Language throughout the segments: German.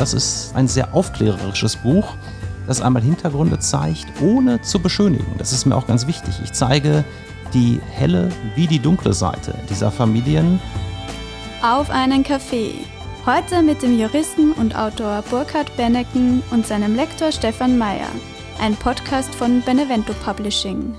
das ist ein sehr aufklärerisches Buch, das einmal Hintergründe zeigt, ohne zu beschönigen. Das ist mir auch ganz wichtig. Ich zeige die helle wie die dunkle Seite dieser Familien. Auf einen Kaffee. Heute mit dem Juristen und Autor Burkhard Benneken und seinem Lektor Stefan Meyer. Ein Podcast von Benevento Publishing.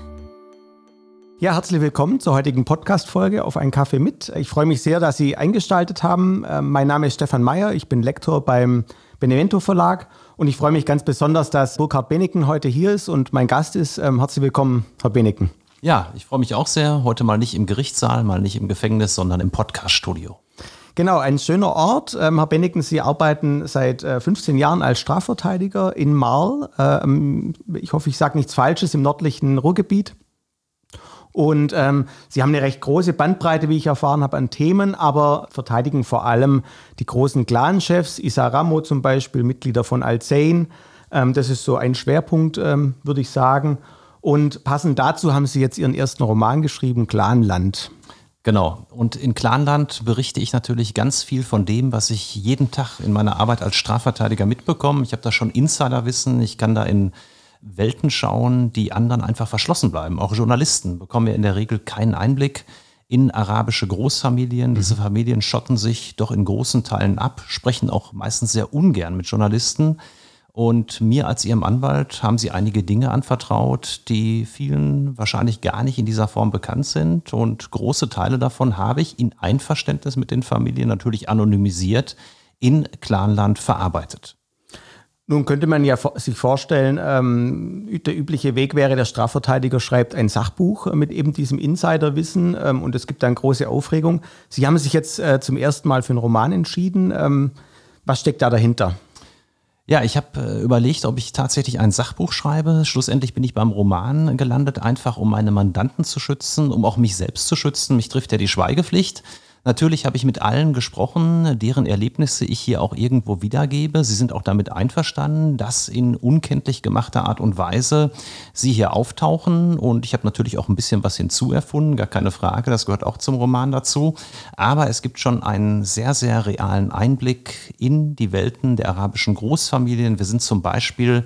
Ja, herzlich willkommen zur heutigen Podcast-Folge auf einen Kaffee mit. Ich freue mich sehr, dass Sie eingestaltet haben. Ähm, mein Name ist Stefan Meyer, ich bin Lektor beim Benevento Verlag und ich freue mich ganz besonders, dass Burkhard Beneken heute hier ist und mein Gast ist. Ähm, herzlich willkommen, Herr Beneken. Ja, ich freue mich auch sehr. Heute mal nicht im Gerichtssaal, mal nicht im Gefängnis, sondern im Podcast-Studio. Genau, ein schöner Ort. Ähm, Herr Beneken, Sie arbeiten seit äh, 15 Jahren als Strafverteidiger in Marl. Ähm, ich hoffe, ich sage nichts Falsches, im nördlichen Ruhrgebiet. Und ähm, sie haben eine recht große Bandbreite, wie ich erfahren habe, an Themen, aber verteidigen vor allem die großen Clanchefs, Isa Ramo zum Beispiel, Mitglieder von Al-Zain. Ähm, das ist so ein Schwerpunkt, ähm, würde ich sagen. Und passend dazu haben sie jetzt ihren ersten Roman geschrieben, Clanland. Genau. Und in Clanland berichte ich natürlich ganz viel von dem, was ich jeden Tag in meiner Arbeit als Strafverteidiger mitbekomme. Ich habe da schon Insiderwissen. Ich kann da in Welten schauen, die anderen einfach verschlossen bleiben. Auch Journalisten bekommen ja in der Regel keinen Einblick in arabische Großfamilien. Mhm. Diese Familien schotten sich doch in großen Teilen ab, sprechen auch meistens sehr ungern mit Journalisten. Und mir als Ihrem Anwalt haben Sie einige Dinge anvertraut, die vielen wahrscheinlich gar nicht in dieser Form bekannt sind. Und große Teile davon habe ich in Einverständnis mit den Familien natürlich anonymisiert in Clanland verarbeitet. Nun könnte man ja sich vorstellen, ähm, der übliche Weg wäre, der Strafverteidiger schreibt ein Sachbuch mit eben diesem Insiderwissen ähm, und es gibt dann große Aufregung. Sie haben sich jetzt äh, zum ersten Mal für einen Roman entschieden. Ähm, was steckt da dahinter? Ja, ich habe äh, überlegt, ob ich tatsächlich ein Sachbuch schreibe. Schlussendlich bin ich beim Roman gelandet, einfach um meine Mandanten zu schützen, um auch mich selbst zu schützen. Mich trifft ja die Schweigepflicht. Natürlich habe ich mit allen gesprochen, deren Erlebnisse ich hier auch irgendwo wiedergebe. Sie sind auch damit einverstanden, dass in unkenntlich gemachter Art und Weise sie hier auftauchen. Und ich habe natürlich auch ein bisschen was hinzuerfunden, gar keine Frage, das gehört auch zum Roman dazu. Aber es gibt schon einen sehr, sehr realen Einblick in die Welten der arabischen Großfamilien. Wir sind zum Beispiel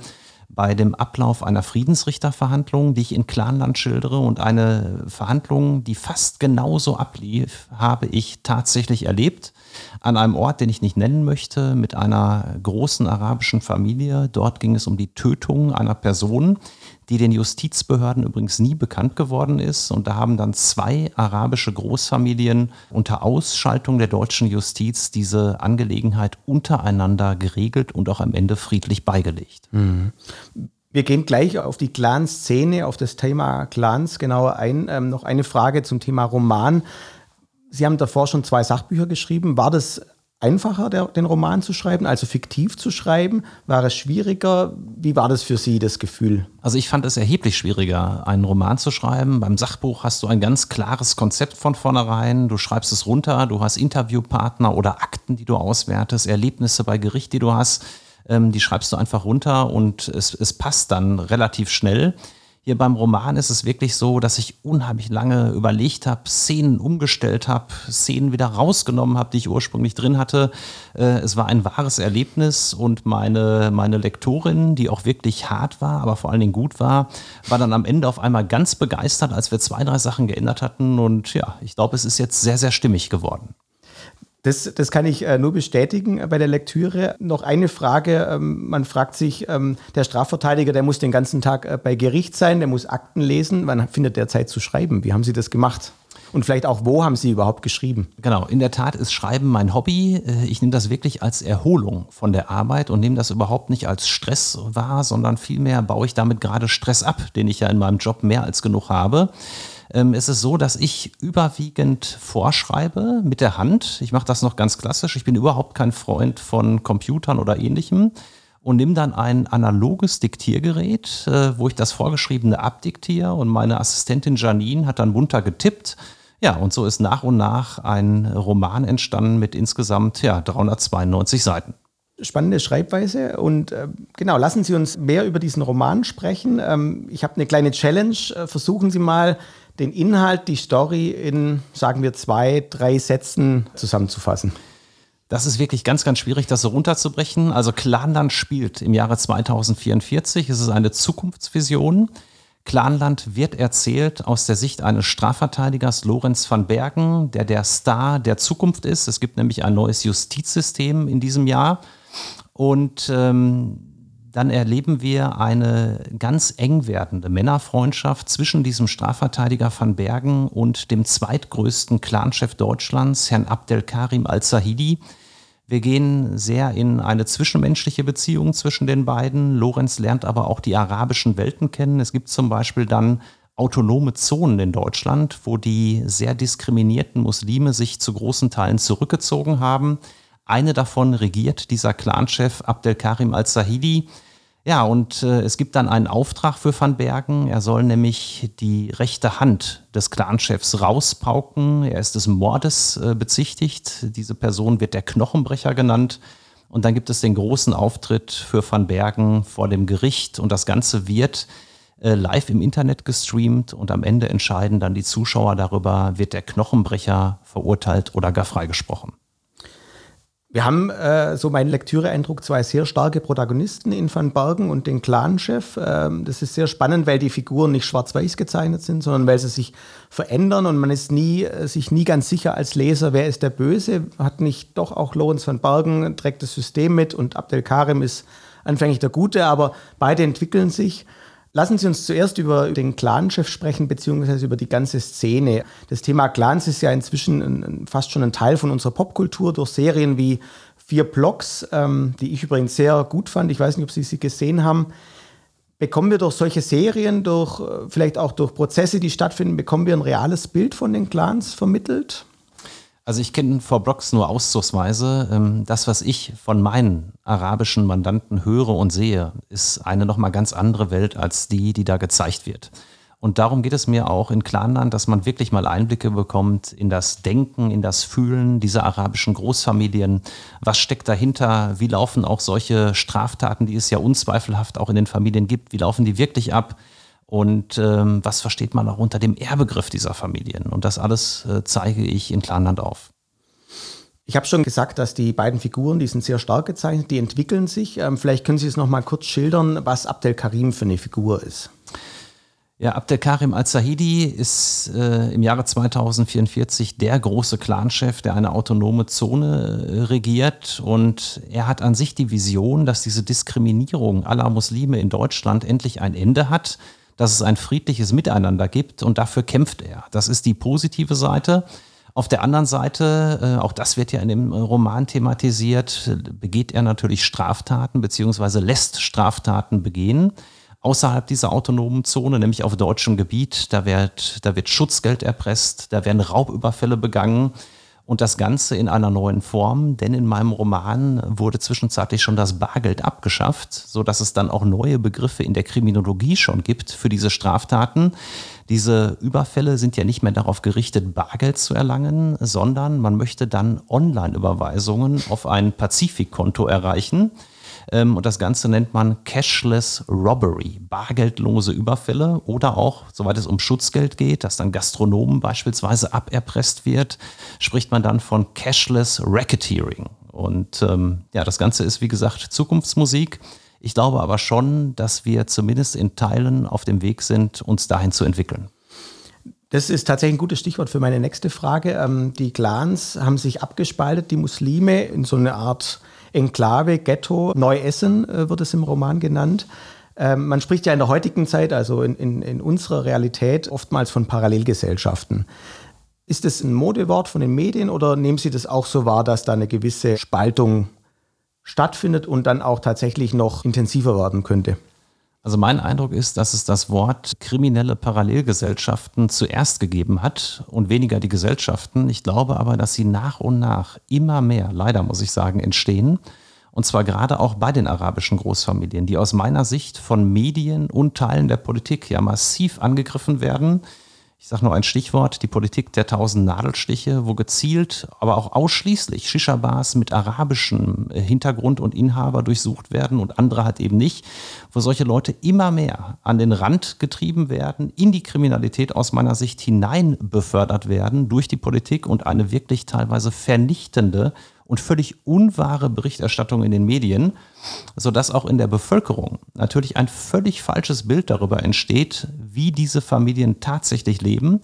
bei dem Ablauf einer Friedensrichterverhandlung, die ich in Clanland schildere. Und eine Verhandlung, die fast genauso ablief, habe ich tatsächlich erlebt. An einem Ort, den ich nicht nennen möchte, mit einer großen arabischen Familie. Dort ging es um die Tötung einer Person, die den Justizbehörden übrigens nie bekannt geworden ist. Und da haben dann zwei arabische Großfamilien unter Ausschaltung der deutschen Justiz diese Angelegenheit untereinander geregelt und auch am Ende friedlich beigelegt. Mhm. Wir gehen gleich auf die Clan-Szene, auf das Thema Clans genauer ein. Ähm, noch eine Frage zum Thema Roman. Sie haben davor schon zwei Sachbücher geschrieben. War das einfacher, der, den Roman zu schreiben, also fiktiv zu schreiben? War es schwieriger? Wie war das für Sie, das Gefühl? Also ich fand es erheblich schwieriger, einen Roman zu schreiben. Beim Sachbuch hast du ein ganz klares Konzept von vornherein. Du schreibst es runter, du hast Interviewpartner oder Akten, die du auswertest, Erlebnisse bei Gericht, die du hast. Ähm, die schreibst du einfach runter und es, es passt dann relativ schnell. Hier beim Roman ist es wirklich so, dass ich unheimlich lange überlegt habe, Szenen umgestellt habe, Szenen wieder rausgenommen habe, die ich ursprünglich drin hatte. Äh, es war ein wahres Erlebnis und meine, meine Lektorin, die auch wirklich hart war, aber vor allen Dingen gut war, war dann am Ende auf einmal ganz begeistert, als wir zwei, drei Sachen geändert hatten. Und ja, ich glaube, es ist jetzt sehr, sehr stimmig geworden. Das, das kann ich äh, nur bestätigen bei der Lektüre. Noch eine Frage. Ähm, man fragt sich, ähm, der Strafverteidiger, der muss den ganzen Tag äh, bei Gericht sein, der muss Akten lesen. Wann findet der Zeit zu schreiben? Wie haben Sie das gemacht? Und vielleicht auch, wo haben Sie überhaupt geschrieben? Genau, in der Tat ist Schreiben mein Hobby. Äh, ich nehme das wirklich als Erholung von der Arbeit und nehme das überhaupt nicht als Stress wahr, sondern vielmehr baue ich damit gerade Stress ab, den ich ja in meinem Job mehr als genug habe ähm, ist es so, dass ich überwiegend vorschreibe mit der Hand. Ich mache das noch ganz klassisch. Ich bin überhaupt kein Freund von Computern oder ähnlichem und nehme dann ein analoges Diktiergerät, äh, wo ich das Vorgeschriebene abdiktiere und meine Assistentin Janine hat dann munter getippt. Ja, und so ist nach und nach ein Roman entstanden mit insgesamt ja, 392 Seiten spannende Schreibweise. Und äh, genau, lassen Sie uns mehr über diesen Roman sprechen. Ähm, ich habe eine kleine Challenge. Äh, versuchen Sie mal, den Inhalt, die Story in, sagen wir, zwei, drei Sätzen zusammenzufassen? Das ist wirklich ganz, ganz schwierig, das so runterzubrechen. Also Clanland spielt im Jahre 2044. Es ist eine Zukunftsvision. Clanland wird erzählt aus der Sicht eines Strafverteidigers Lorenz van Bergen, der der Star der Zukunft ist. Es gibt nämlich ein neues Justizsystem in diesem Jahr. Und ähm, dann erleben wir eine ganz eng werdende Männerfreundschaft zwischen diesem Strafverteidiger van Bergen und dem zweitgrößten Clanchef Deutschlands, Herrn Abdelkarim al-Zahidi. Wir gehen sehr in eine zwischenmenschliche Beziehung zwischen den beiden. Lorenz lernt aber auch die arabischen Welten kennen. Es gibt zum Beispiel dann autonome Zonen in Deutschland, wo die sehr diskriminierten Muslime sich zu großen Teilen zurückgezogen haben. Eine davon regiert dieser Clanchef Abdelkarim al-Zahidi. Ja, und äh, es gibt dann einen Auftrag für Van Bergen. Er soll nämlich die rechte Hand des Clanchefs rauspauken. Er ist des Mordes äh, bezichtigt. Diese Person wird der Knochenbrecher genannt. Und dann gibt es den großen Auftritt für Van Bergen vor dem Gericht. Und das Ganze wird äh, live im Internet gestreamt. Und am Ende entscheiden dann die Zuschauer darüber, wird der Knochenbrecher verurteilt oder gar freigesprochen. Wir haben, äh, so mein Lektüreeindruck, zwei sehr starke Protagonisten in Van Bergen und den Clanchef. Ähm, das ist sehr spannend, weil die Figuren nicht schwarz-weiß gezeichnet sind, sondern weil sie sich verändern und man ist nie, äh, sich nie ganz sicher als Leser, wer ist der Böse. Hat nicht doch auch Lorenz van Bergen, trägt das System mit und Abdel Karim ist anfänglich der Gute, aber beide entwickeln sich. Lassen Sie uns zuerst über den Clanchef sprechen, beziehungsweise über die ganze Szene. Das Thema Clans ist ja inzwischen fast schon ein Teil von unserer Popkultur durch Serien wie Vier Blocks, ähm, die ich übrigens sehr gut fand. Ich weiß nicht, ob Sie sie gesehen haben. Bekommen wir durch solche Serien, durch, äh, vielleicht auch durch Prozesse, die stattfinden, bekommen wir ein reales Bild von den Clans vermittelt? Also ich kenne Frau Brocks nur auszugsweise. Ähm, das, was ich von meinen arabischen Mandanten höre und sehe, ist eine nochmal ganz andere Welt als die, die da gezeigt wird. Und darum geht es mir auch in Clanland, dass man wirklich mal Einblicke bekommt in das Denken, in das Fühlen dieser arabischen Großfamilien. Was steckt dahinter? Wie laufen auch solche Straftaten, die es ja unzweifelhaft auch in den Familien gibt, wie laufen die wirklich ab? Und ähm, was versteht man auch unter dem Ehrbegriff dieser Familien? Und das alles äh, zeige ich in Clanland auf. Ich habe schon gesagt, dass die beiden Figuren, die sind sehr stark gezeichnet, die entwickeln sich. Ähm, vielleicht können Sie es noch mal kurz schildern, was Abdel Karim für eine Figur ist. Ja, Abdel Karim al-Zahidi ist äh, im Jahre 2044 der große Clanchef, der eine autonome Zone äh, regiert. Und er hat an sich die Vision, dass diese Diskriminierung aller Muslime in Deutschland endlich ein Ende hat dass es ein friedliches Miteinander gibt und dafür kämpft er. Das ist die positive Seite. Auf der anderen Seite, äh, auch das wird ja in dem Roman thematisiert, begeht er natürlich Straftaten beziehungsweise lässt Straftaten begehen außerhalb dieser autonomen Zone, nämlich auf deutschem Gebiet. Da wird, da wird Schutzgeld erpresst, da werden Raubüberfälle begangen und das Ganze in einer neuen Form, denn in meinem Roman wurde zwischenzeitlich schon das Bargeld abgeschafft, so dass es dann auch neue Begriffe in der Kriminologie schon gibt für diese Straftaten. Diese Überfälle sind ja nicht mehr darauf gerichtet, Bargeld zu erlangen, sondern man möchte dann Online-Überweisungen auf ein Pazifikkonto erreichen. Ähm, und das Ganze nennt man Cashless Robbery, bargeldlose Überfälle oder auch, soweit es um Schutzgeld geht, dass dann Gastronomen beispielsweise aberpresst wird, spricht man dann von Cashless Racketeering. Und ähm, ja, das Ganze ist, wie gesagt, Zukunftsmusik. Ich glaube aber schon, dass wir zumindest in Teilen auf dem Weg sind, uns dahin zu entwickeln. Das ist tatsächlich ein gutes Stichwort für meine nächste Frage. Ähm, die Clans haben sich abgespaltet, die Muslime in so eine Art Enklave, Ghetto, Neuessen äh, wird es im Roman genannt. Ähm, man spricht ja in der heutigen Zeit, also in, in, in unserer Realität, oftmals von Parallelgesellschaften. Ist das ein Modewort von den Medien oder nehmen Sie das auch so wahr, dass da eine gewisse Spaltung stattfindet und dann auch tatsächlich noch intensiver werden könnte? Also mein Eindruck ist, dass es das Wort kriminelle Parallelgesellschaften zuerst gegeben hat und weniger die Gesellschaften. Ich glaube aber, dass sie nach und nach immer mehr, leider muss ich sagen, entstehen. Und zwar gerade auch bei den arabischen Großfamilien, die aus meiner Sicht von Medien und Teilen der Politik ja massiv angegriffen werden ich sage nur ein Stichwort, die Politik der tausend Nadelstiche, wo gezielt, aber auch ausschließlich Shisha-Bars mit arabischem äh, Hintergrund und Inhaber durchsucht werden und andere halt eben nicht, wo solche Leute immer mehr an den Rand getrieben werden, in die Kriminalität aus meiner Sicht hinein befördert werden durch die Politik und eine wirklich teilweise vernichtende und völlig unwahre Berichterstattung in den Medien, sodass auch in der Bevölkerung natürlich ein völlig falsches Bild darüber entsteht, wie diese Familien tatsächlich leben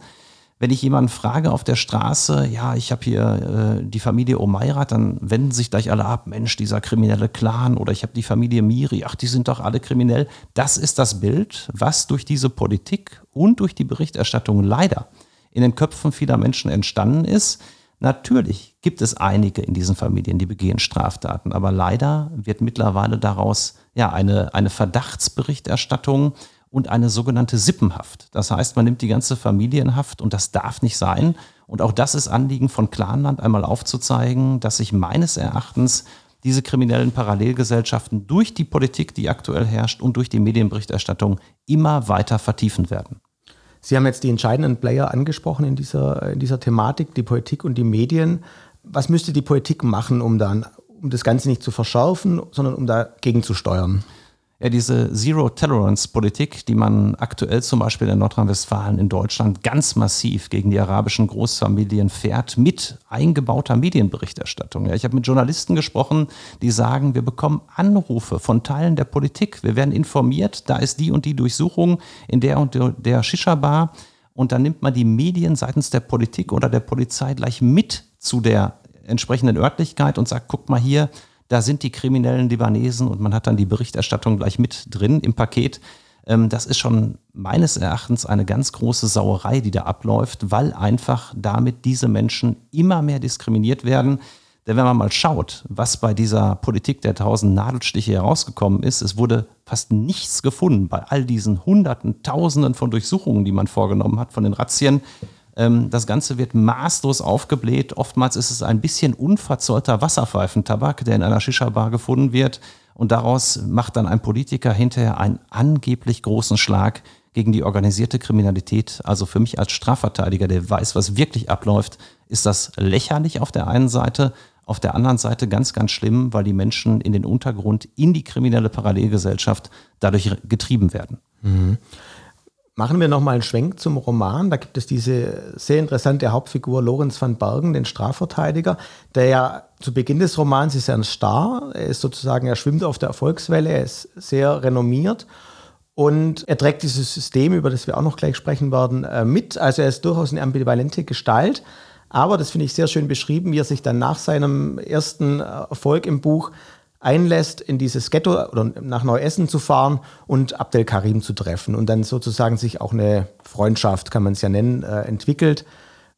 wenn ich jemanden frage auf der Straße, ja, ich habe hier äh, die Familie Omeirat, dann wenden sich gleich alle ab, Mensch, dieser kriminelle Clan oder ich habe die Familie Miri, ach, die sind doch alle kriminell. Das ist das Bild, was durch diese Politik und durch die Berichterstattung leider in den Köpfen vieler Menschen entstanden ist. Natürlich gibt es einige in diesen Familien, die begehen Straftaten, aber leider wird mittlerweile daraus ja eine, eine Verdachtsberichterstattung und eine sogenannte Sippenhaft. Das heißt, man nimmt die ganze Familie in Haft und das darf nicht sein. Und auch das ist Anliegen von Clanland, einmal aufzuzeigen, dass sich meines Erachtens diese kriminellen Parallelgesellschaften durch die Politik, die aktuell herrscht und durch die Medienberichterstattung immer weiter vertiefen werden. Sie haben jetzt die entscheidenden Player angesprochen in dieser, in dieser Thematik, die Politik und die Medien. Was müsste die Politik machen, um, dann, um das Ganze nicht zu verschärfen, sondern um dagegen zu steuern? Ja diese Zero-Tolerance-Politik, die man aktuell zum Beispiel in Nordrhein-Westfalen in Deutschland ganz massiv gegen die arabischen Großfamilien fährt, mit eingebauter Medienberichterstattung. Ja, ich habe mit Journalisten gesprochen, die sagen, wir bekommen Anrufe von Teilen der Politik. Wir werden informiert, da ist die und die Durchsuchung in der und der Shisha-Bar. Und dann nimmt man die Medien seitens der Politik oder der Polizei gleich mit zu der entsprechenden Örtlichkeit und sagt, guck mal hier, da sind die kriminellen Libanesen und man hat dann die Berichterstattung gleich mit drin im Paket. Ähm, das ist schon meines Erachtens eine ganz große Sauerei, die da abläuft, weil einfach damit diese Menschen immer mehr diskriminiert werden. Denn wenn man mal schaut, was bei dieser Politik der tausend Nadelstiche herausgekommen ist, es wurde fast nichts gefunden bei all diesen Hunderten, Tausenden von Durchsuchungen, die man vorgenommen hat, von den Razzien. Ähm, das Ganze wird maßlos aufgebläht. Oftmals ist es ein bisschen unverzollter Wasserpfeifentabak, der in einer Shisha-Bar gefunden wird. Und daraus macht dann ein Politiker hinterher einen angeblich großen Schlag gegen die organisierte Kriminalität. Also für mich als Strafverteidiger, der weiß, was wirklich abläuft, ist das lächerlich auf der einen Seite. Auf der anderen Seite ganz, ganz schlimm, weil die Menschen in den Untergrund, in die kriminelle Parallelgesellschaft dadurch getrieben werden. Mhm. Machen wir nochmal einen Schwenk zum Roman. Da gibt es diese sehr interessante Hauptfigur Lorenz van Bergen, den Strafverteidiger, der ja zu Beginn des Romans ist er ein Star. Er ist sozusagen, er schwimmt auf der Erfolgswelle, er ist sehr renommiert und er trägt dieses System, über das wir auch noch gleich sprechen werden, äh, mit. Also er ist durchaus eine ambivalente Gestalt. Aber das finde ich sehr schön beschrieben, wie er sich dann nach seinem ersten Erfolg im Buch einlässt, in dieses Ghetto oder nach Neuessen zu fahren und Abdel Karim zu treffen und dann sozusagen sich auch eine Freundschaft, kann man es ja nennen, äh, entwickelt.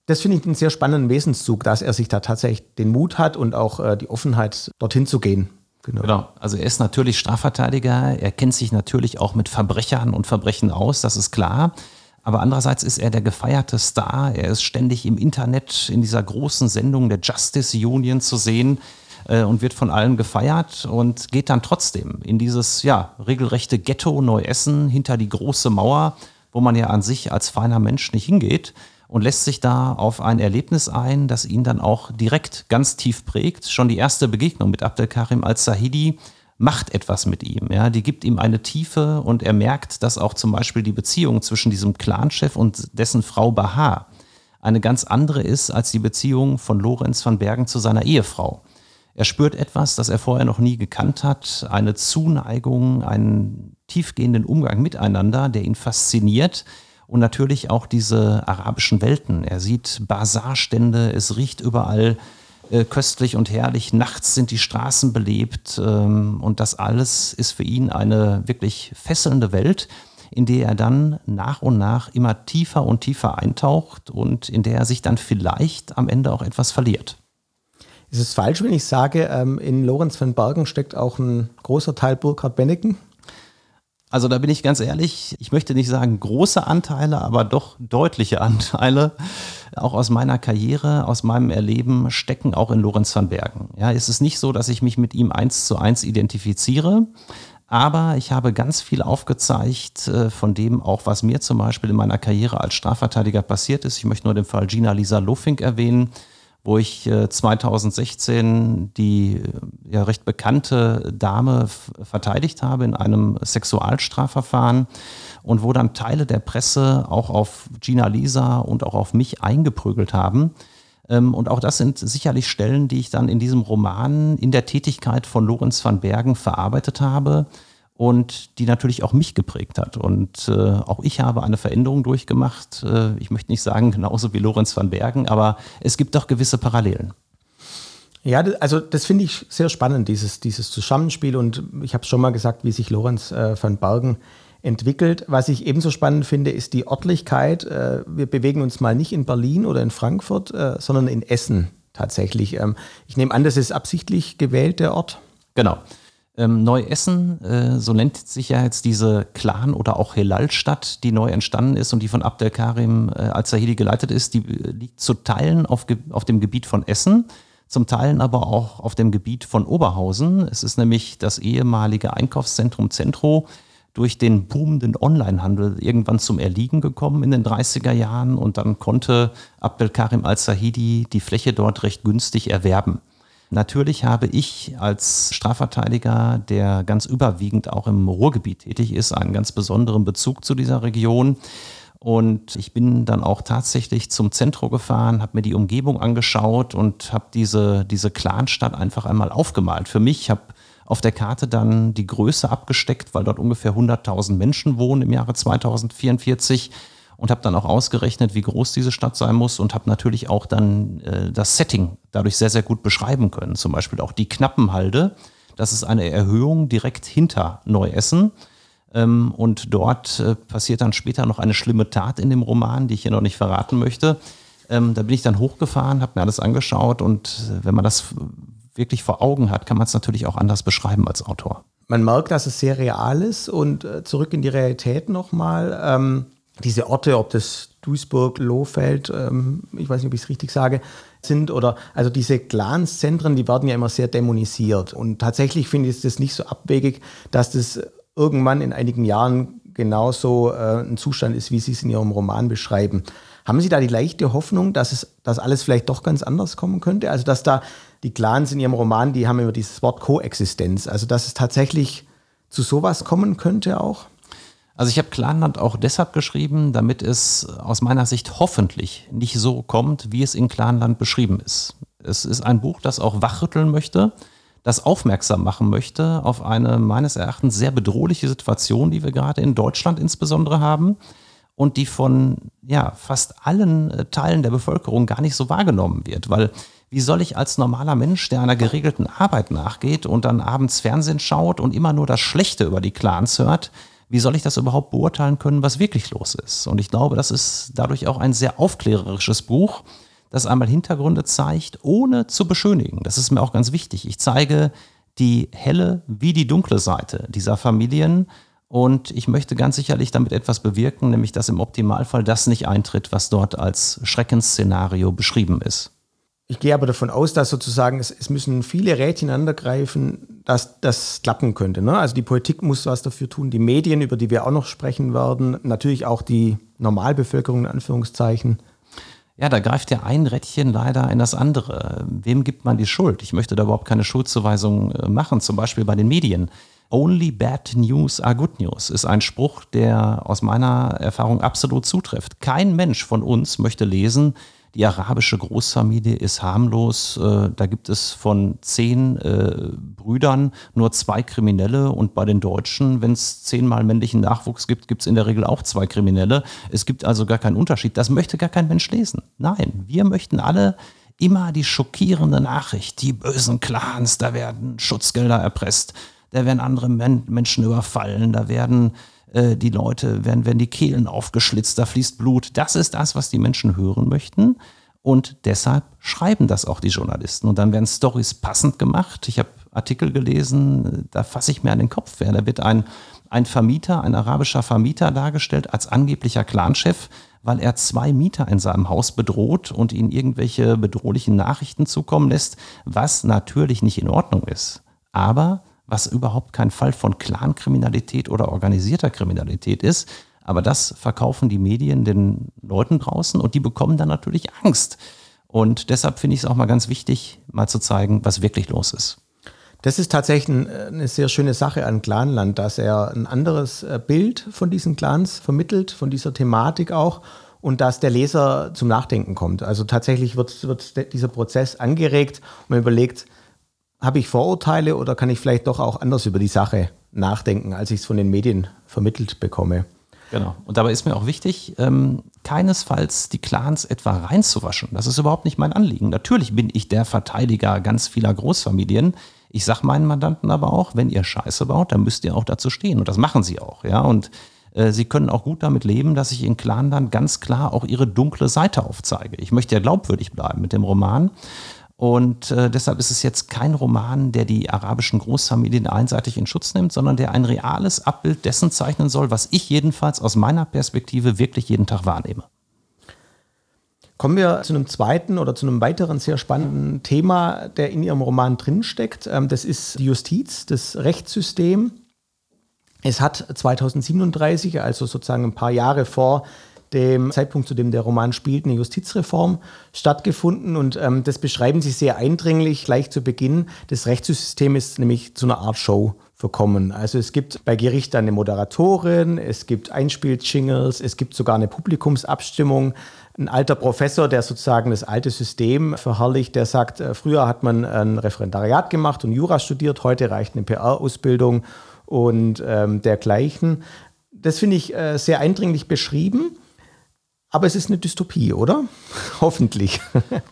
Das finde ich einen sehr spannenden Wesenszug, dass er sich da tatsächlich den Mut hat und auch äh, die Offenheit, dorthin zu gehen. Genau. genau. Also er ist natürlich Strafverteidiger, er kennt sich natürlich auch mit Verbrechern und Verbrechen aus, das ist klar. Aber andererseits ist er der gefeierte Star. Er ist ständig im Internet in dieser großen Sendung der Justice Union zu sehen äh, und wird von allen gefeiert und geht dann trotzdem in dieses ja, regelrechte Ghetto Neuessen hinter die große Mauer, wo man ja an sich als feiner Mensch nicht hingeht und lässt sich da auf ein Erlebnis ein, das ihn dann auch direkt ganz tief prägt. Schon die erste Begegnung mit Abdelkarim al-Sahidi macht etwas mit ihm. Ja, die gibt ihm eine Tiefe und er merkt, dass auch zum Beispiel die Beziehung zwischen diesem Clanchef und dessen Frau Bahar eine ganz andere ist als die Beziehung von Lorenz van Bergen zu seiner Ehefrau. Er spürt etwas, das er vorher noch nie gekannt hat, eine Zuneigung, einen tiefgehenden Umgang miteinander, der ihn fasziniert und natürlich auch diese arabischen Welten. Er sieht Bazarstände, es riecht überall äh, köstlich und herrlich, nachts sind die Straßen belebt ähm, und das alles ist für ihn eine wirklich fesselnde Welt, in der er dann nach und nach immer tiefer und tiefer eintaucht und in der er sich dann vielleicht am Ende auch etwas verliert. Ist es falsch, wenn ich sage, ähm, in Lorenz von Bergen steckt auch ein großer Teil Burkhard Benneken? Also da bin ich ganz ehrlich, ich möchte nicht sagen große Anteile, aber doch deutliche Anteile, auch aus meiner Karriere, aus meinem Erleben, stecken auch in Lorenz van Bergen. Ja, es ist nicht so, dass ich mich mit ihm eins zu eins identifiziere, aber ich habe ganz viel aufgezeigt äh, von dem auch, was mir zum Beispiel in meiner Karriere als Strafverteidiger passiert ist. Ich möchte nur den Fall Gina Lisa Lofink erwähnen wo ich 2016 äh, die ja, recht bekannte Dame verteidigt habe in einem Sexualstrafverfahren und wo dann Teile der Presse auch auf Gina Lisa und auch auf mich eingeprügelt haben, Ähm, und auch das sind sicherlich Stellen, die ich dann in diesem Roman in der Tätigkeit von Lorenz van Bergen verarbeitet habe und die natürlich auch mich geprägt hat. Und äh, auch ich habe eine Veränderung durchgemacht. Äh, ich möchte nicht sagen genauso wie Lorenz van Bergen, aber es gibt doch gewisse Parallelen. Ja, also das finde ich sehr spannend, dieses, dieses Zusammenspiel. Und ich habe schon mal gesagt, wie sich Lorenz äh, van Bergen entwickelt. Was ich ebenso spannend finde, ist die Örtlichkeit. Äh, wir bewegen uns mal nicht in Berlin oder in Frankfurt, äh, sondern in Essen tatsächlich. Ähm, ich nehme an, das ist absichtlich gewählt, der Ort. Genau. Ähm, Neu-Essen, äh, so nennt sich ja jetzt diese Clan- oder auch Helal-Stadt, die neu entstanden ist und die von Abdelkarim äh, al-Zahidi geleitet ist. Die äh, liegt zu Teilen auf, auf dem Gebiet von Essen, zum Teilen aber auch auf dem Gebiet von Oberhausen. Es ist nämlich das ehemalige Einkaufszentrum Zentro durch den boomenden Onlinehandel irgendwann zum Erliegen gekommen in den 30er Jahren und dann konnte Abdelkarim al-Zahidi die Fläche dort recht günstig erwerben. Natürlich habe ich als Strafverteidiger, der ganz überwiegend auch im Ruhrgebiet tätig ist, einen ganz besonderen Bezug zu dieser Region. Und ich bin dann auch tatsächlich zum Zentrum gefahren, habe mir die Umgebung angeschaut und habe diese, diese Clanstadt einfach einmal aufgemalt. Für mich habe auf der Karte dann die Größe abgesteckt, weil dort ungefähr 100.000 Menschen wohnen im Jahre 2044 und habe dann auch ausgerechnet, wie groß diese Stadt sein muss und habe natürlich auch dann äh, das Setting dadurch sehr, sehr gut beschreiben können. Zum Beispiel auch die Knappenhalde. Das ist eine Erhöhung direkt hinter Neuessen. Ähm, und dort äh, passiert dann später noch eine schlimme Tat in dem Roman, die ich hier noch nicht verraten möchte. Ähm, da bin ich dann hochgefahren, habe mir alles angeschaut und äh, wenn man das wirklich vor Augen hat, kann man es natürlich auch anders beschreiben als Autor. Man merkt, dass es sehr real ist und äh, zurück in die Realität nochmal. Ähm, diese Orte, ob das Duisburg, Lohfeld, ähm, ich weiß nicht, ob ich es richtig sage, sind oder also diese Clanszentren, die werden ja immer sehr dämonisiert. Und tatsächlich finde ich es nicht so abwegig, dass das irgendwann in einigen Jahren genauso äh, ein Zustand ist, wie Sie es in Ihrem Roman beschreiben. Haben Sie da die leichte Hoffnung, dass es, dass alles vielleicht doch ganz anders kommen könnte? Also dass da die Clans in Ihrem Roman, die haben immer dieses Wort Koexistenz, also dass es tatsächlich zu sowas kommen könnte auch? Also ich habe Clanland auch deshalb geschrieben, damit es aus meiner Sicht hoffentlich nicht so kommt, wie es in Clanland beschrieben ist. Es ist ein Buch, das auch wachrütteln möchte, das aufmerksam machen möchte auf eine meines Erachtens sehr bedrohliche Situation, die wir gerade in Deutschland insbesondere haben und die von ja, fast allen äh, Teilen der Bevölkerung gar nicht so wahrgenommen wird, weil wie soll ich als normaler Mensch, der einer geregelten Arbeit nachgeht und dann abends Fernsehen schaut und immer nur das Schlechte über die Clans hört, wie soll ich das überhaupt beurteilen können, was wirklich los ist? Und ich glaube, das ist dadurch auch ein sehr aufklärerisches Buch, das einmal Hintergründe zeigt, ohne zu beschönigen. Das ist mir auch ganz wichtig. Ich zeige die helle wie die dunkle Seite dieser Familien und ich möchte ganz sicherlich damit etwas bewirken, nämlich dass im Optimalfall das nicht eintritt, was dort als Schreckensszenario beschrieben ist. Ich gehe aber davon aus, dass sozusagen es, es müssen viele Rädchen ineinandergreifen, dass das klappen könnte. Ne? Also die Politik muss was dafür tun, die Medien, über die wir auch noch sprechen werden, natürlich auch die Normalbevölkerung in Anführungszeichen. Ja, da greift ja ein Rädchen leider in das andere. Wem gibt man die Schuld? Ich möchte da überhaupt keine Schuldzuweisung äh, machen, zum Beispiel bei den Medien. Only bad news are good news ist ein Spruch, der aus meiner Erfahrung absolut zutrifft. Kein Mensch von uns möchte lesen, die arabische Großfamilie ist harmlos. Äh, da gibt es von zehn äh, Brüdern nur zwei Kriminelle und bei den Deutschen, wenn es zehnmal männlichen Nachwuchs gibt, gibt es in der Regel auch zwei Kriminelle. Es gibt also gar keinen Unterschied. Das möchte gar kein Mensch lesen. Nein, wir möchten alle immer die schockierende Nachricht. Die bösen Clans, da werden Schutzgelder erpresst, da werden andere Men Menschen überfallen, da werden äh, die Leute, werden, werden die Kehlen aufgeschlitzt, da fließt Blut. Das ist das, was die Menschen hören möchten. Und deshalb schreiben das auch die Journalisten. Und dann werden Stories passend gemacht. Ich habe Artikel gelesen, da fasse ich mir an den Kopf. Da wird ein, ein Vermieter, ein arabischer Vermieter dargestellt als angeblicher Clanchef, weil er zwei Mieter in seinem Haus bedroht und ihnen irgendwelche bedrohlichen Nachrichten zukommen lässt, was natürlich nicht in Ordnung ist. Aber was überhaupt kein Fall von Clankriminalität oder organisierter Kriminalität ist. Aber das verkaufen die Medien den Leuten draußen und die bekommen dann natürlich Angst. Und deshalb finde ich es auch mal ganz wichtig, mal zu zeigen, was wirklich los ist. Das ist tatsächlich eine sehr schöne Sache an Clanland, dass er ein anderes äh, Bild von diesen Clans vermittelt, von dieser Thematik auch und dass der Leser zum Nachdenken kommt. Also tatsächlich wird, wird dieser Prozess angeregt und man überlegt, habe ich Vorurteile oder kann ich vielleicht doch auch anders über die Sache nachdenken, als ich es von den Medien vermittelt bekomme. Genau. Und dabei ist mir auch wichtig, ähm, keinesfalls die Clans etwa reinzuwaschen. Das ist überhaupt nicht mein Anliegen. Natürlich bin ich der Verteidiger ganz vieler Großfamilien. Ich sage meinen Mandanten aber auch, wenn ihr Scheiße baut, dann müsst ihr auch dazu stehen. Und das machen sie auch. Ja? Und äh, sie können auch gut damit leben, dass ich in Clan dann ganz klar auch ihre dunkle Seite aufzeige. Ich möchte ja glaubwürdig bleiben mit dem Roman. Und äh, deshalb ist es jetzt kein Roman, der die arabischen Großfamilien einseitig in Schutz nimmt, sondern der ein reales Abbild dessen zeichnen soll, was ich jedenfalls aus meiner Perspektive wirklich jeden Tag wahrnehme. Kommen wir zu einem zweiten oder zu einem weiteren sehr spannenden Thema, der in Ihrem Roman drinsteckt. Ähm, das ist die Justiz, das Rechtssystem. Es hat 2037, also sozusagen ein paar Jahre vor dem Zeitpunkt, zu dem der Roman spielt, eine Justizreform stattgefunden. Und ähm, das beschreiben Sie sehr eindringlich gleich zu Beginn. Das Rechtssystem ist nämlich zu einer Art Show verkommen. Also es gibt bei Gericht eine Moderatorin, es gibt Einspielchingles, es gibt sogar eine Publikumsabstimmung. Ein alter Professor, der sozusagen das alte System verherrlicht, der sagt, äh, früher hat man ein Referendariat gemacht und Jura studiert, heute reicht eine PR-Ausbildung und ähm, dergleichen. Das finde ich äh, sehr eindringlich beschrieben. Aber es ist eine Dystopie, oder? Hoffentlich.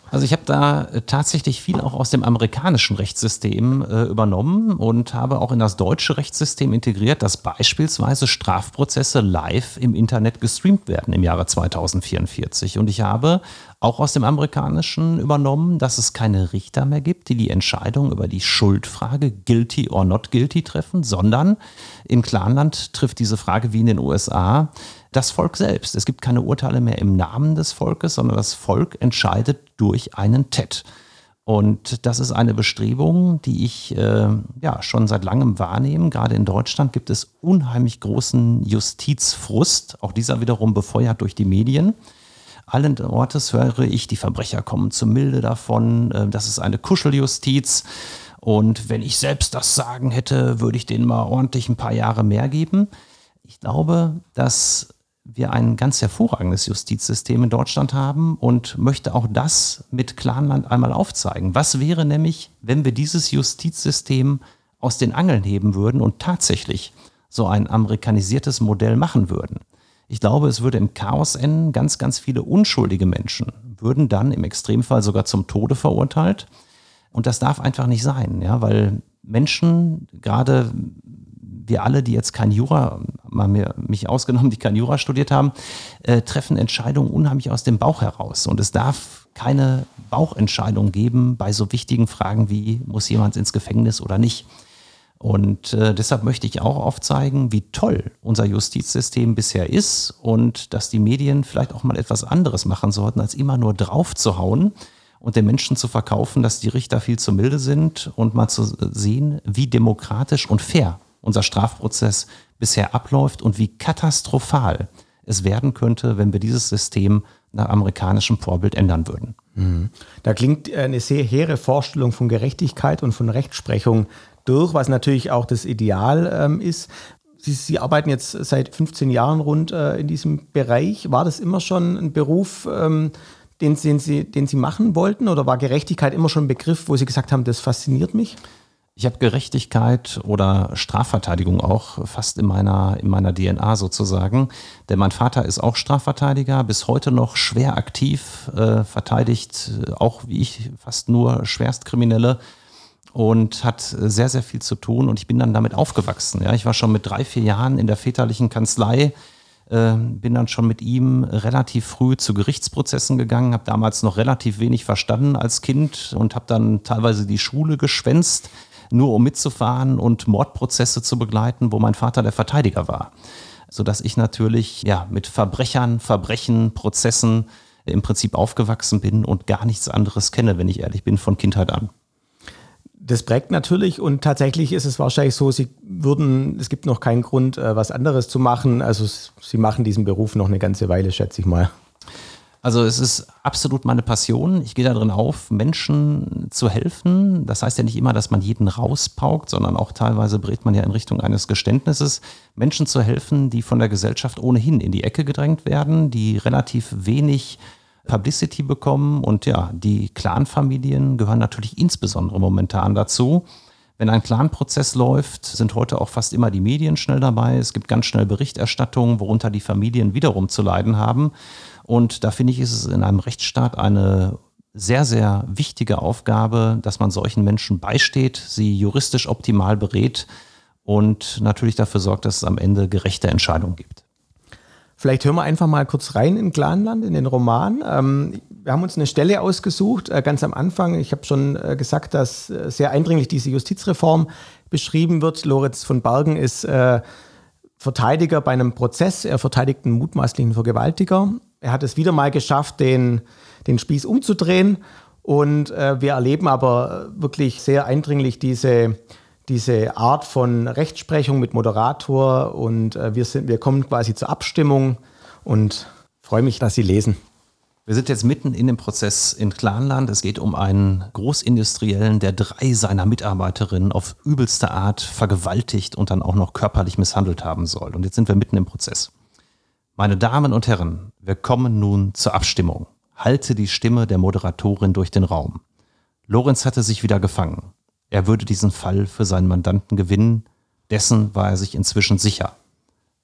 Also ich habe da äh, tatsächlich viel auch aus dem amerikanischen Rechtssystem äh, übernommen und habe auch in das deutsche Rechtssystem integriert, dass beispielsweise Strafprozesse live im Internet gestreamt werden im Jahre 2044. Und ich habe auch aus dem amerikanischen übernommen, dass es keine Richter mehr gibt, die die Entscheidung über die Schuldfrage guilty or not guilty treffen, sondern im Clanland trifft diese Frage wie in den USA das Volk selbst. Es gibt keine Urteile mehr im Namen des Volkes, sondern das Volk entscheidet durch einen TED. Und das ist eine Bestrebung, die ich äh, ja schon seit langem wahrnehme. Gerade in Deutschland gibt es unheimlich großen Justizfrust, auch dieser wiederum befeuert durch die Medien. Allen Ortes höre ich, die Verbrecher kommen zur Milde davon. Äh, das ist eine Kuscheljustiz. Und wenn ich selbst das Sagen hätte, würde ich denen mal ordentlich ein paar Jahre mehr geben. Ich glaube, dass wir ein ganz hervorragendes Justizsystem in Deutschland haben und möchte auch das mit Clanland einmal aufzeigen. Was wäre nämlich, wenn wir dieses Justizsystem aus den Angeln heben würden und tatsächlich so ein amerikanisiertes Modell machen würden? Ich glaube, es würde im Chaos enden. Ganz, ganz viele unschuldige Menschen würden dann im Extremfall sogar zum Tode verurteilt. Und das darf einfach nicht sein, ja, weil Menschen, gerade wir alle, die jetzt kein Jura, mal mir, mich ausgenommen, die kein Jura studiert haben, äh, treffen Entscheidungen unheimlich aus dem Bauch heraus. Und es darf keine Bauchentscheidung geben bei so wichtigen Fragen wie, muss jemand ins Gefängnis oder nicht. Und äh, deshalb möchte ich auch aufzeigen, wie toll unser Justizsystem bisher ist und dass die Medien vielleicht auch mal etwas anderes machen sollten, als immer nur drauf zu hauen und den Menschen zu verkaufen, dass die Richter viel zu milde sind und mal zu sehen, wie demokratisch und fair unser Strafprozess bisher abläuft und wie katastrophal es werden könnte, wenn wir dieses System nach amerikanischem Vorbild ändern würden. Mhm. Da klingt eine sehr hehre Vorstellung von Gerechtigkeit und von Rechtsprechung durch, was natürlich auch das Ideal ähm, ist. Sie, Sie, arbeiten jetzt seit 15 Jahren rund äh, in diesem Bereich. War das immer schon ein Beruf, ähm, den, den, Sie, den Sie machen wollten? Oder war Gerechtigkeit immer schon ein Begriff, wo Sie gesagt haben, das fasziniert mich? Ich habe Gerechtigkeit oder Strafverteidigung auch fast in meiner, in meiner DNA sozusagen. Denn mein Vater ist auch Strafverteidiger, bis heute noch schwer aktiv, äh, verteidigt auch wie ich fast nur Schwerstkriminelle und hat sehr, sehr viel zu tun. Und ich bin dann damit aufgewachsen. Ja. Ich war schon mit drei, vier Jahren in der väterlichen Kanzlei, äh, bin dann schon mit ihm relativ früh zu Gerichtsprozessen gegangen, habe damals noch relativ wenig verstanden als Kind und habe dann teilweise die Schule geschwänzt nur um mitzufahren und Mordprozesse zu begleiten, wo mein Vater der Verteidiger war. Sodass ich natürlich ja, mit Verbrechern, Verbrechen, Prozessen im Prinzip aufgewachsen bin und gar nichts anderes kenne, wenn ich ehrlich bin, von Kindheit an. Das prägt natürlich und tatsächlich ist es wahrscheinlich so, Sie würden, es gibt noch keinen Grund, äh, was anderes zu machen. Also Sie machen diesen Beruf noch eine ganze Weile, schätze ich mal. Also es ist absolut meine Passion. Ich gehe darin auf, Menschen zu helfen. Das heißt ja nicht immer, dass man jeden rauspaukt, sondern auch teilweise berät man ja in Richtung eines Geständnisses, Menschen zu helfen, die von der Gesellschaft ohnehin in die Ecke gedrängt werden, die relativ wenig Publicity bekommen. Und ja, die Clanfamilien gehören natürlich insbesondere momentan dazu. Wenn ein Clanprozess läuft, sind heute auch fast immer die Medien schnell dabei. Es gibt ganz schnell Berichterstattungen, worunter die Familien wiederum zu leiden haben. Und da finde ich, ist es in einem Rechtsstaat eine sehr, sehr wichtige Aufgabe, dass man solchen Menschen beisteht, sie juristisch optimal berät und natürlich dafür sorgt, dass es am Ende gerechte Entscheidungen gibt. Vielleicht hören wir einfach mal kurz rein in Clanland, in den Roman. Ähm, wir haben uns eine Stelle ausgesucht, äh, ganz am Anfang. Ich habe schon äh, gesagt, dass äh, sehr eindringlich diese Justizreform beschrieben wird. Lorenz von Bergen ist Verteidiger bei einem Prozess. Er verteidigt einen mutmaßlichen Vergewaltiger. Er hat es wieder mal geschafft, den, den Spieß umzudrehen. Und äh, wir erleben aber wirklich sehr eindringlich diese, diese Art von Rechtsprechung mit Moderator. Und äh, wir, sind, wir kommen quasi zur Abstimmung und freue mich, dass Sie lesen. Wir sind jetzt mitten in dem Prozess in Clanland. Es geht um einen Großindustriellen, der drei seiner Mitarbeiterinnen auf übelste Art vergewaltigt und dann auch noch körperlich misshandelt haben soll. Und jetzt sind wir mitten im Prozess. Meine Damen und Herren, wir kommen nun zur Abstimmung. Halte die Stimme der Moderatorin durch den Raum. Lorenz hatte sich wieder gefangen. Er würde diesen Fall für seinen Mandanten gewinnen, dessen war er sich inzwischen sicher.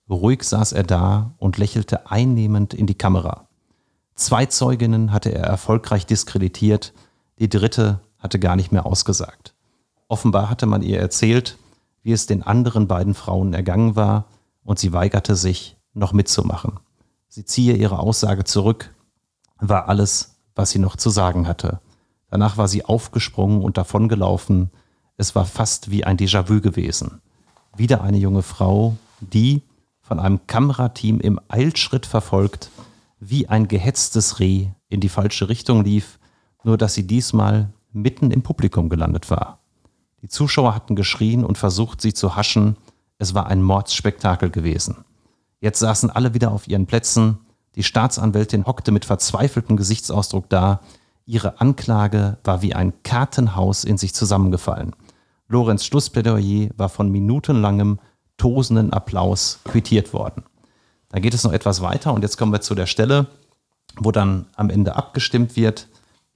Ruhig saß er da und lächelte einnehmend in die Kamera. Zwei Zeuginnen hatte er erfolgreich diskreditiert, die dritte hatte gar nicht mehr ausgesagt. Offenbar hatte man ihr erzählt, wie es den anderen beiden Frauen ergangen war, und sie weigerte sich, noch mitzumachen. Sie ziehe ihre Aussage zurück, war alles, was sie noch zu sagen hatte. Danach war sie aufgesprungen und davongelaufen. Es war fast wie ein Déjà-vu gewesen. Wieder eine junge Frau, die, von einem Kamerateam im Eilschritt verfolgt, wie ein gehetztes Reh in die falsche Richtung lief, nur dass sie diesmal mitten im Publikum gelandet war. Die Zuschauer hatten geschrien und versucht, sie zu haschen. Es war ein Mordsspektakel gewesen. Jetzt saßen alle wieder auf ihren Plätzen. Die Staatsanwältin hockte mit verzweifeltem Gesichtsausdruck da. Ihre Anklage war wie ein Kartenhaus in sich zusammengefallen. Lorenz Schlussplädoyer war von minutenlangem, tosenden Applaus quittiert worden. Da geht es noch etwas weiter und jetzt kommen wir zu der Stelle, wo dann am Ende abgestimmt wird.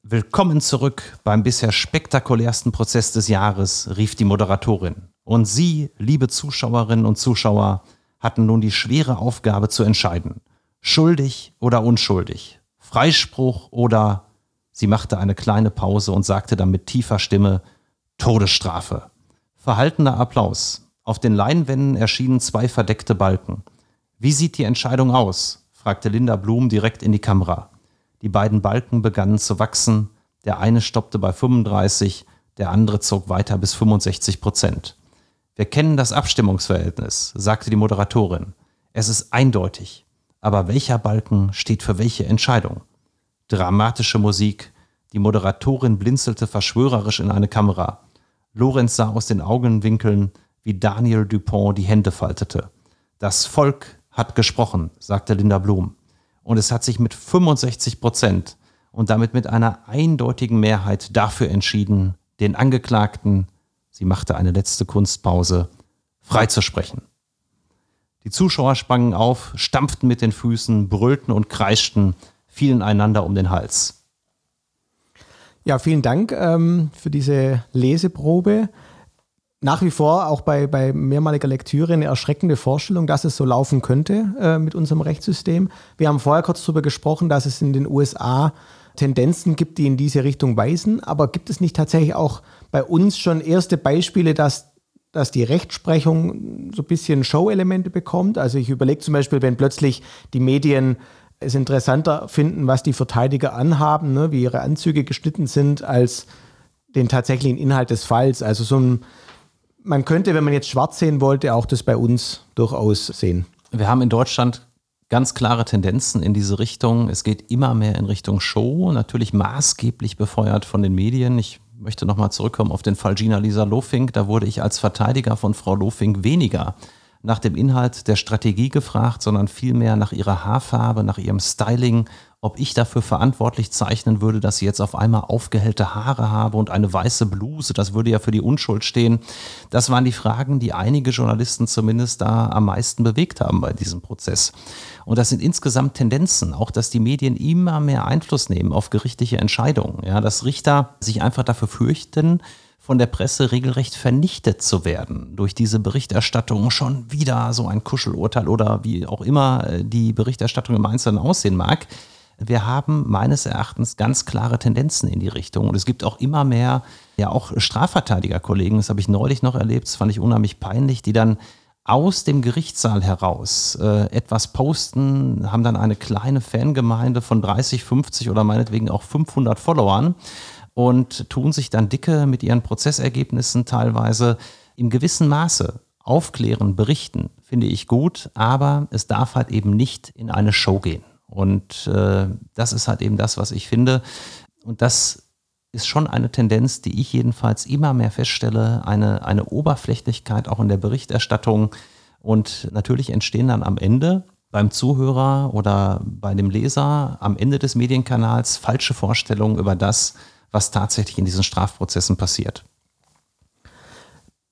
Willkommen zurück beim bisher spektakulärsten Prozess des Jahres, rief die Moderatorin. Und Sie, liebe Zuschauerinnen und Zuschauer, hatten nun die schwere Aufgabe zu entscheiden. Schuldig oder unschuldig. Freispruch oder sie machte eine kleine Pause und sagte dann mit tiefer Stimme Todesstrafe. Verhaltener Applaus. Auf den Leinwänden erschienen zwei verdeckte Balken. Wie sieht die Entscheidung aus? fragte Linda Blum direkt in die Kamera. Die beiden Balken begannen zu wachsen. Der eine stoppte bei 35, der andere zog weiter bis 65 Prozent. Wir kennen das Abstimmungsverhältnis, sagte die Moderatorin. Es ist eindeutig. Aber welcher Balken steht für welche Entscheidung? Dramatische Musik. Die Moderatorin blinzelte verschwörerisch in eine Kamera. Lorenz sah aus den Augenwinkeln, wie Daniel Dupont die Hände faltete. Das Volk hat gesprochen, sagte Linda Blum. Und es hat sich mit 65 Prozent und damit mit einer eindeutigen Mehrheit dafür entschieden, den Angeklagten sie machte eine letzte Kunstpause, freizusprechen. Die Zuschauer sprangen auf, stampften mit den Füßen, brüllten und kreischten, fielen einander um den Hals. Ja, vielen Dank ähm, für diese Leseprobe. Nach wie vor auch bei, bei mehrmaliger Lektüre eine erschreckende Vorstellung, dass es so laufen könnte äh, mit unserem Rechtssystem. Wir haben vorher kurz darüber gesprochen, dass es in den USA Tendenzen gibt, die in diese Richtung weisen. Aber gibt es nicht tatsächlich auch bei uns schon erste Beispiele, dass, dass die Rechtsprechung so ein bisschen Show-Elemente bekommt? Also ich überlege zum Beispiel, wenn plötzlich die Medien es interessanter finden, was die Verteidiger anhaben, ne, wie ihre Anzüge geschnitten sind, als den tatsächlichen Inhalt des Falls. Also so ein, man könnte, wenn man jetzt schwarz sehen wollte, auch das bei uns durchaus sehen. Wir haben in Deutschland ganz klare Tendenzen in diese Richtung. Es geht immer mehr in Richtung Show, natürlich maßgeblich befeuert von den Medien. Ich möchte nochmal zurückkommen auf den Fall Gina Lisa Lofink. Da wurde ich als Verteidiger von Frau Lofink weniger nach dem Inhalt der Strategie gefragt, sondern vielmehr nach ihrer Haarfarbe, nach ihrem Styling ob ich dafür verantwortlich zeichnen würde, dass sie jetzt auf einmal aufgehellte Haare habe und eine weiße Bluse. Das würde ja für die Unschuld stehen. Das waren die Fragen, die einige Journalisten zumindest da am meisten bewegt haben bei diesem Prozess. Und das sind insgesamt Tendenzen, auch dass die Medien immer mehr Einfluss nehmen auf gerichtliche Entscheidungen. Ja, dass Richter sich einfach dafür fürchten, von der Presse regelrecht vernichtet zu werden durch diese Berichterstattung schon wieder so ein Kuschelurteil oder wie auch immer äh, die Berichterstattung im Einzelnen aussehen mag wir haben meines Erachtens ganz klare Tendenzen in die Richtung. Und es gibt auch immer mehr, ja auch Strafverteidigerkollegen, das habe ich neulich noch erlebt, das fand ich unheimlich peinlich, die dann aus dem Gerichtssaal heraus äh, etwas posten, haben dann eine kleine Fangemeinde von 30, 50 oder meinetwegen auch 500 Followern und tun sich dann dicke mit ihren Prozessergebnissen teilweise im gewissen Maße aufklären, berichten, finde ich gut, aber es darf halt eben nicht in eine Show gehen. Und äh, das ist halt eben das, was ich finde. Und das ist schon eine Tendenz, die ich jedenfalls immer mehr feststelle, eine, eine Oberflächlichkeit auch in der Berichterstattung. Und natürlich entstehen dann am Ende beim Zuhörer oder bei dem Leser am Ende des Medienkanals falsche Vorstellungen über das, was tatsächlich in diesen Strafprozessen passiert.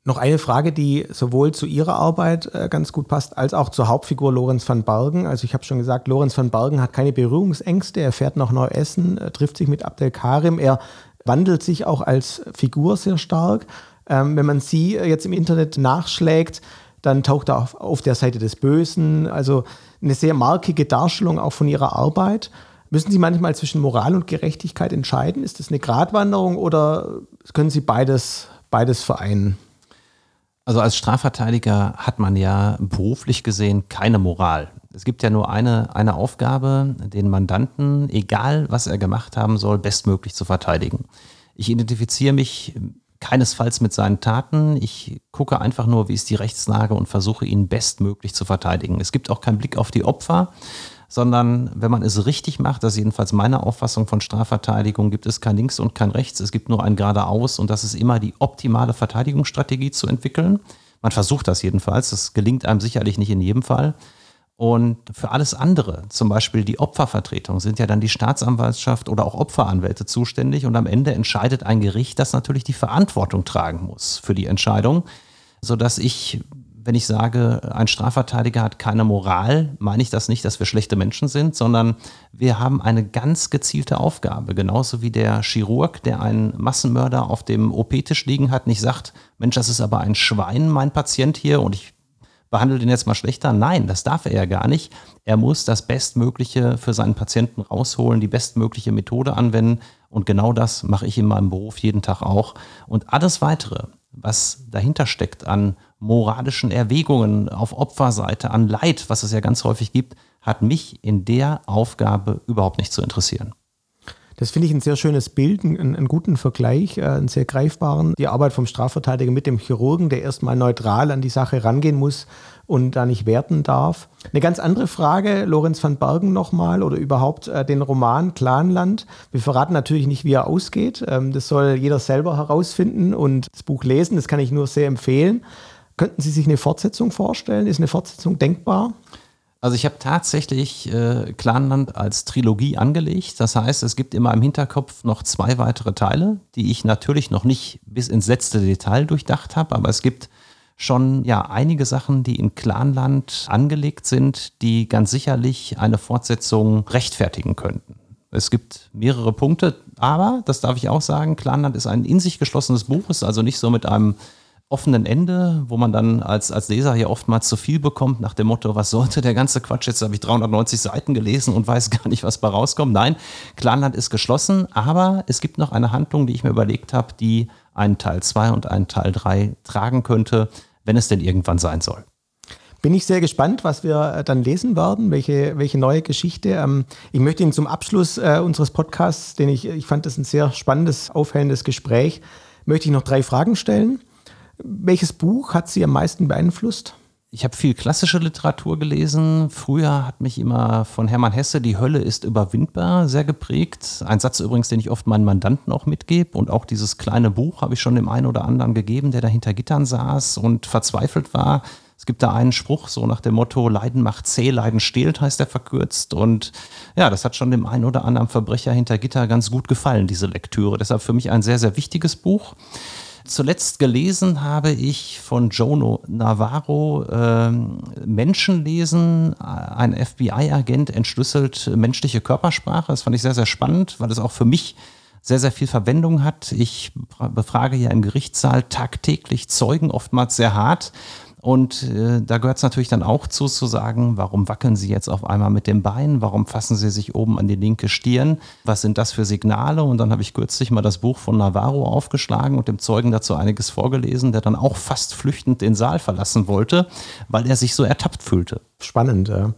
Noch eine Frage, die sowohl zu Ihrer Arbeit äh, ganz gut passt, als auch zur Hauptfigur Lorenz van Bergen. Also ich habe schon gesagt, Lorenz van Bergen hat keine Berührungsängste. Er fährt nach Neu-Essen, äh, trifft sich mit Abdel Karim. Er wandelt sich auch als Figur sehr stark. Ähm, wenn man sie äh, jetzt im Internet nachschlägt, dann taucht er auf, auf der Seite des Bösen. Also eine sehr markige Darstellung auch von ihrer Arbeit. Müssen Sie manchmal zwischen Moral und Gerechtigkeit entscheiden? Ist das eine Gratwanderung oder können Sie beides, beides vereinen? Also als Strafverteidiger hat man ja beruflich gesehen keine Moral. Es gibt ja nur eine, eine Aufgabe, den Mandanten, egal was er gemacht haben soll, bestmöglich zu verteidigen. Ich identifiziere mich keinesfalls mit seinen Taten. Ich gucke einfach nur, wie ist die Rechtslage und versuche ihn bestmöglich zu verteidigen. Es gibt auch keinen Blick auf die Opfer sondern wenn man es richtig macht, das ist jedenfalls meine Auffassung von Strafverteidigung, gibt es kein Links und kein Rechts, es gibt nur ein geradeaus und das ist immer die optimale Verteidigungsstrategie zu entwickeln. Man versucht das jedenfalls, das gelingt einem sicherlich nicht in jedem Fall. Und für alles andere, zum Beispiel die Opfervertretung, sind ja dann die Staatsanwaltschaft oder auch Opferanwälte zuständig. Und am Ende entscheidet ein Gericht, das natürlich die Verantwortung tragen muss für die Entscheidung, sodass ich wenn ich sage, ein Strafverteidiger hat keine Moral, meine ich das nicht, dass wir schlechte Menschen sind, sondern wir haben eine ganz gezielte Aufgabe. Genauso wie der Chirurg, der einen Massenmörder auf dem OP-Tisch liegen hat, nicht sagt, Mensch, das ist aber ein Schwein, mein Patient hier, und ich behandle den jetzt mal schlechter. Nein, das darf er ja gar nicht. Er muss das Bestmögliche für seinen Patienten rausholen, die bestmögliche Methode anwenden. Und genau das mache ich in meinem Beruf jeden Tag auch. Und alles weitere, was dahinter steckt an moralischen Erwägungen auf Opferseite, an Leid, was es ja ganz häufig gibt, hat mich in der Aufgabe überhaupt nicht zu interessieren. Das finde ich ein sehr schönes Bild, einen, einen, guten Vergleich, äh, einen sehr greifbaren. Die Arbeit vom Strafverteidiger mit dem Chirurgen, der erstmal neutral an die Sache rangehen muss und da nicht werten darf. Eine ganz andere Frage, Lorenz van Bergen nochmal oder überhaupt äh, den Roman Clanland. Wir verraten natürlich nicht, wie er ausgeht. Ähm, das soll jeder selber herausfinden und das Buch lesen. Das kann ich nur sehr empfehlen. Könnten Sie sich eine Fortsetzung vorstellen? Ist eine Fortsetzung denkbar? Also ich habe tatsächlich äh, Clanland als Trilogie angelegt. Das heißt, es gibt immer im Hinterkopf noch zwei weitere Teile, die ich natürlich noch nicht bis ins letzte Detail durchdacht habe, aber es gibt schon ja einige Sachen, die in Clanland angelegt sind, die ganz sicherlich eine Fortsetzung rechtfertigen könnten. Es gibt mehrere Punkte, aber, das darf ich auch sagen, Clanland ist ein in sich geschlossenes Buch, ist also nicht so mit einem offenen Ende, wo man dann als, als Leser hier oftmals zu viel bekommt, nach dem Motto, was sollte der ganze Quatsch, jetzt habe ich 390 Seiten gelesen und weiß gar nicht, was bei rauskommt. Nein, Clanland ist geschlossen, aber es gibt noch eine Handlung, die ich mir überlegt habe, die einen Teil 2 und einen Teil 3 tragen könnte, wenn es denn irgendwann sein soll. Bin ich sehr gespannt, was wir äh, dann lesen werden, welche, welche neue Geschichte. Ähm, ich möchte Ihnen zum Abschluss äh, unseres Podcasts, den ich, ich fand das ein sehr spannendes, aufhellendes Gespräch, möchte ich noch drei Fragen stellen. Welches Buch hat Sie am meisten beeinflusst? Ich habe viel klassische Literatur gelesen. Früher hat mich immer von Hermann Hesse Die Hölle ist überwindbar sehr geprägt. Ein Satz übrigens, den ich oft meinen Mandanten auch mitgebe. Und auch dieses kleine Buch habe ich schon dem einen oder anderen gegeben, der da hinter Gittern saß und verzweifelt war. Es gibt da einen Spruch so nach dem Motto, Leiden macht zäh, Leiden stehlt, heißt er verkürzt. Und ja, das hat schon dem einen oder anderen Verbrecher hinter Gitter ganz gut gefallen, diese Lektüre. Deshalb für mich ein sehr, sehr wichtiges Buch. Zuletzt gelesen habe ich von Jono Navarro äh, Menschenlesen, ein FBI-Agent entschlüsselt menschliche Körpersprache. Das fand ich sehr, sehr spannend, weil es auch für mich sehr, sehr viel Verwendung hat. Ich befrage ja im Gerichtssaal tagtäglich Zeugen, oftmals sehr hart. Und äh, da gehört es natürlich dann auch zu, zu sagen, warum wackeln Sie jetzt auf einmal mit dem Bein? Warum fassen Sie sich oben an die linke Stirn? Was sind das für Signale? Und dann habe ich kürzlich mal das Buch von Navarro aufgeschlagen und dem Zeugen dazu einiges vorgelesen, der dann auch fast flüchtend den Saal verlassen wollte, weil er sich so ertappt fühlte. Spannend, ja.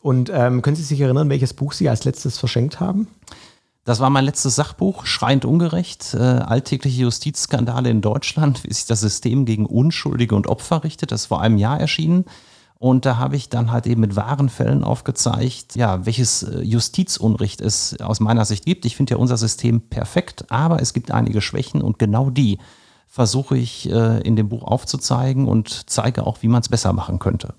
Und ähm, können Sie sich erinnern, welches Buch Sie als letztes verschenkt haben? Das war mein letztes Sachbuch, Schreiend ungerecht, äh, alltägliche Justizskandale in Deutschland, wie sich das System gegen Unschuldige und Opfer richtet. Das ist vor einem Jahr erschienen. Und da habe ich dann halt eben mit wahren Fällen aufgezeigt, ja, welches äh, Justizunrecht es aus meiner Sicht gibt. Ich finde ja unser System perfekt, aber es gibt einige Schwächen und genau die versuche ich äh, in dem Buch aufzuzeigen und zeige auch, wie man es besser machen könnte.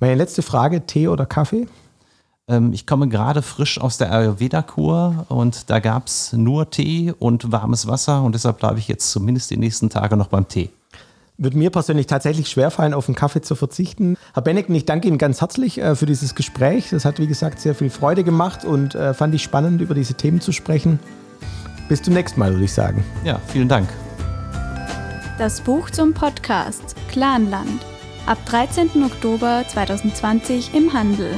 Meine letzte Frage, Tee oder Kaffee? Ähm, ich komme gerade frisch aus der Ayurveda-Kur und da gab es nur Tee und warmes Wasser und deshalb bleibe ich jetzt zumindest die nächsten Tage noch beim Tee. Würde mir persönlich tatsächlich schwerfallen, auf den Kaffee zu verzichten. Herr Benneken, ich danke Ihnen ganz herzlich äh, für dieses Gespräch. Das hat, wie gesagt, sehr viel Freude gemacht und äh, fand ich spannend, über diese Themen zu sprechen. Bis zum nächsten Mal, würde ich sagen. Ja, vielen Dank. Das Buch zum Podcast Clanland ab 13. Oktober 2020 im Handel.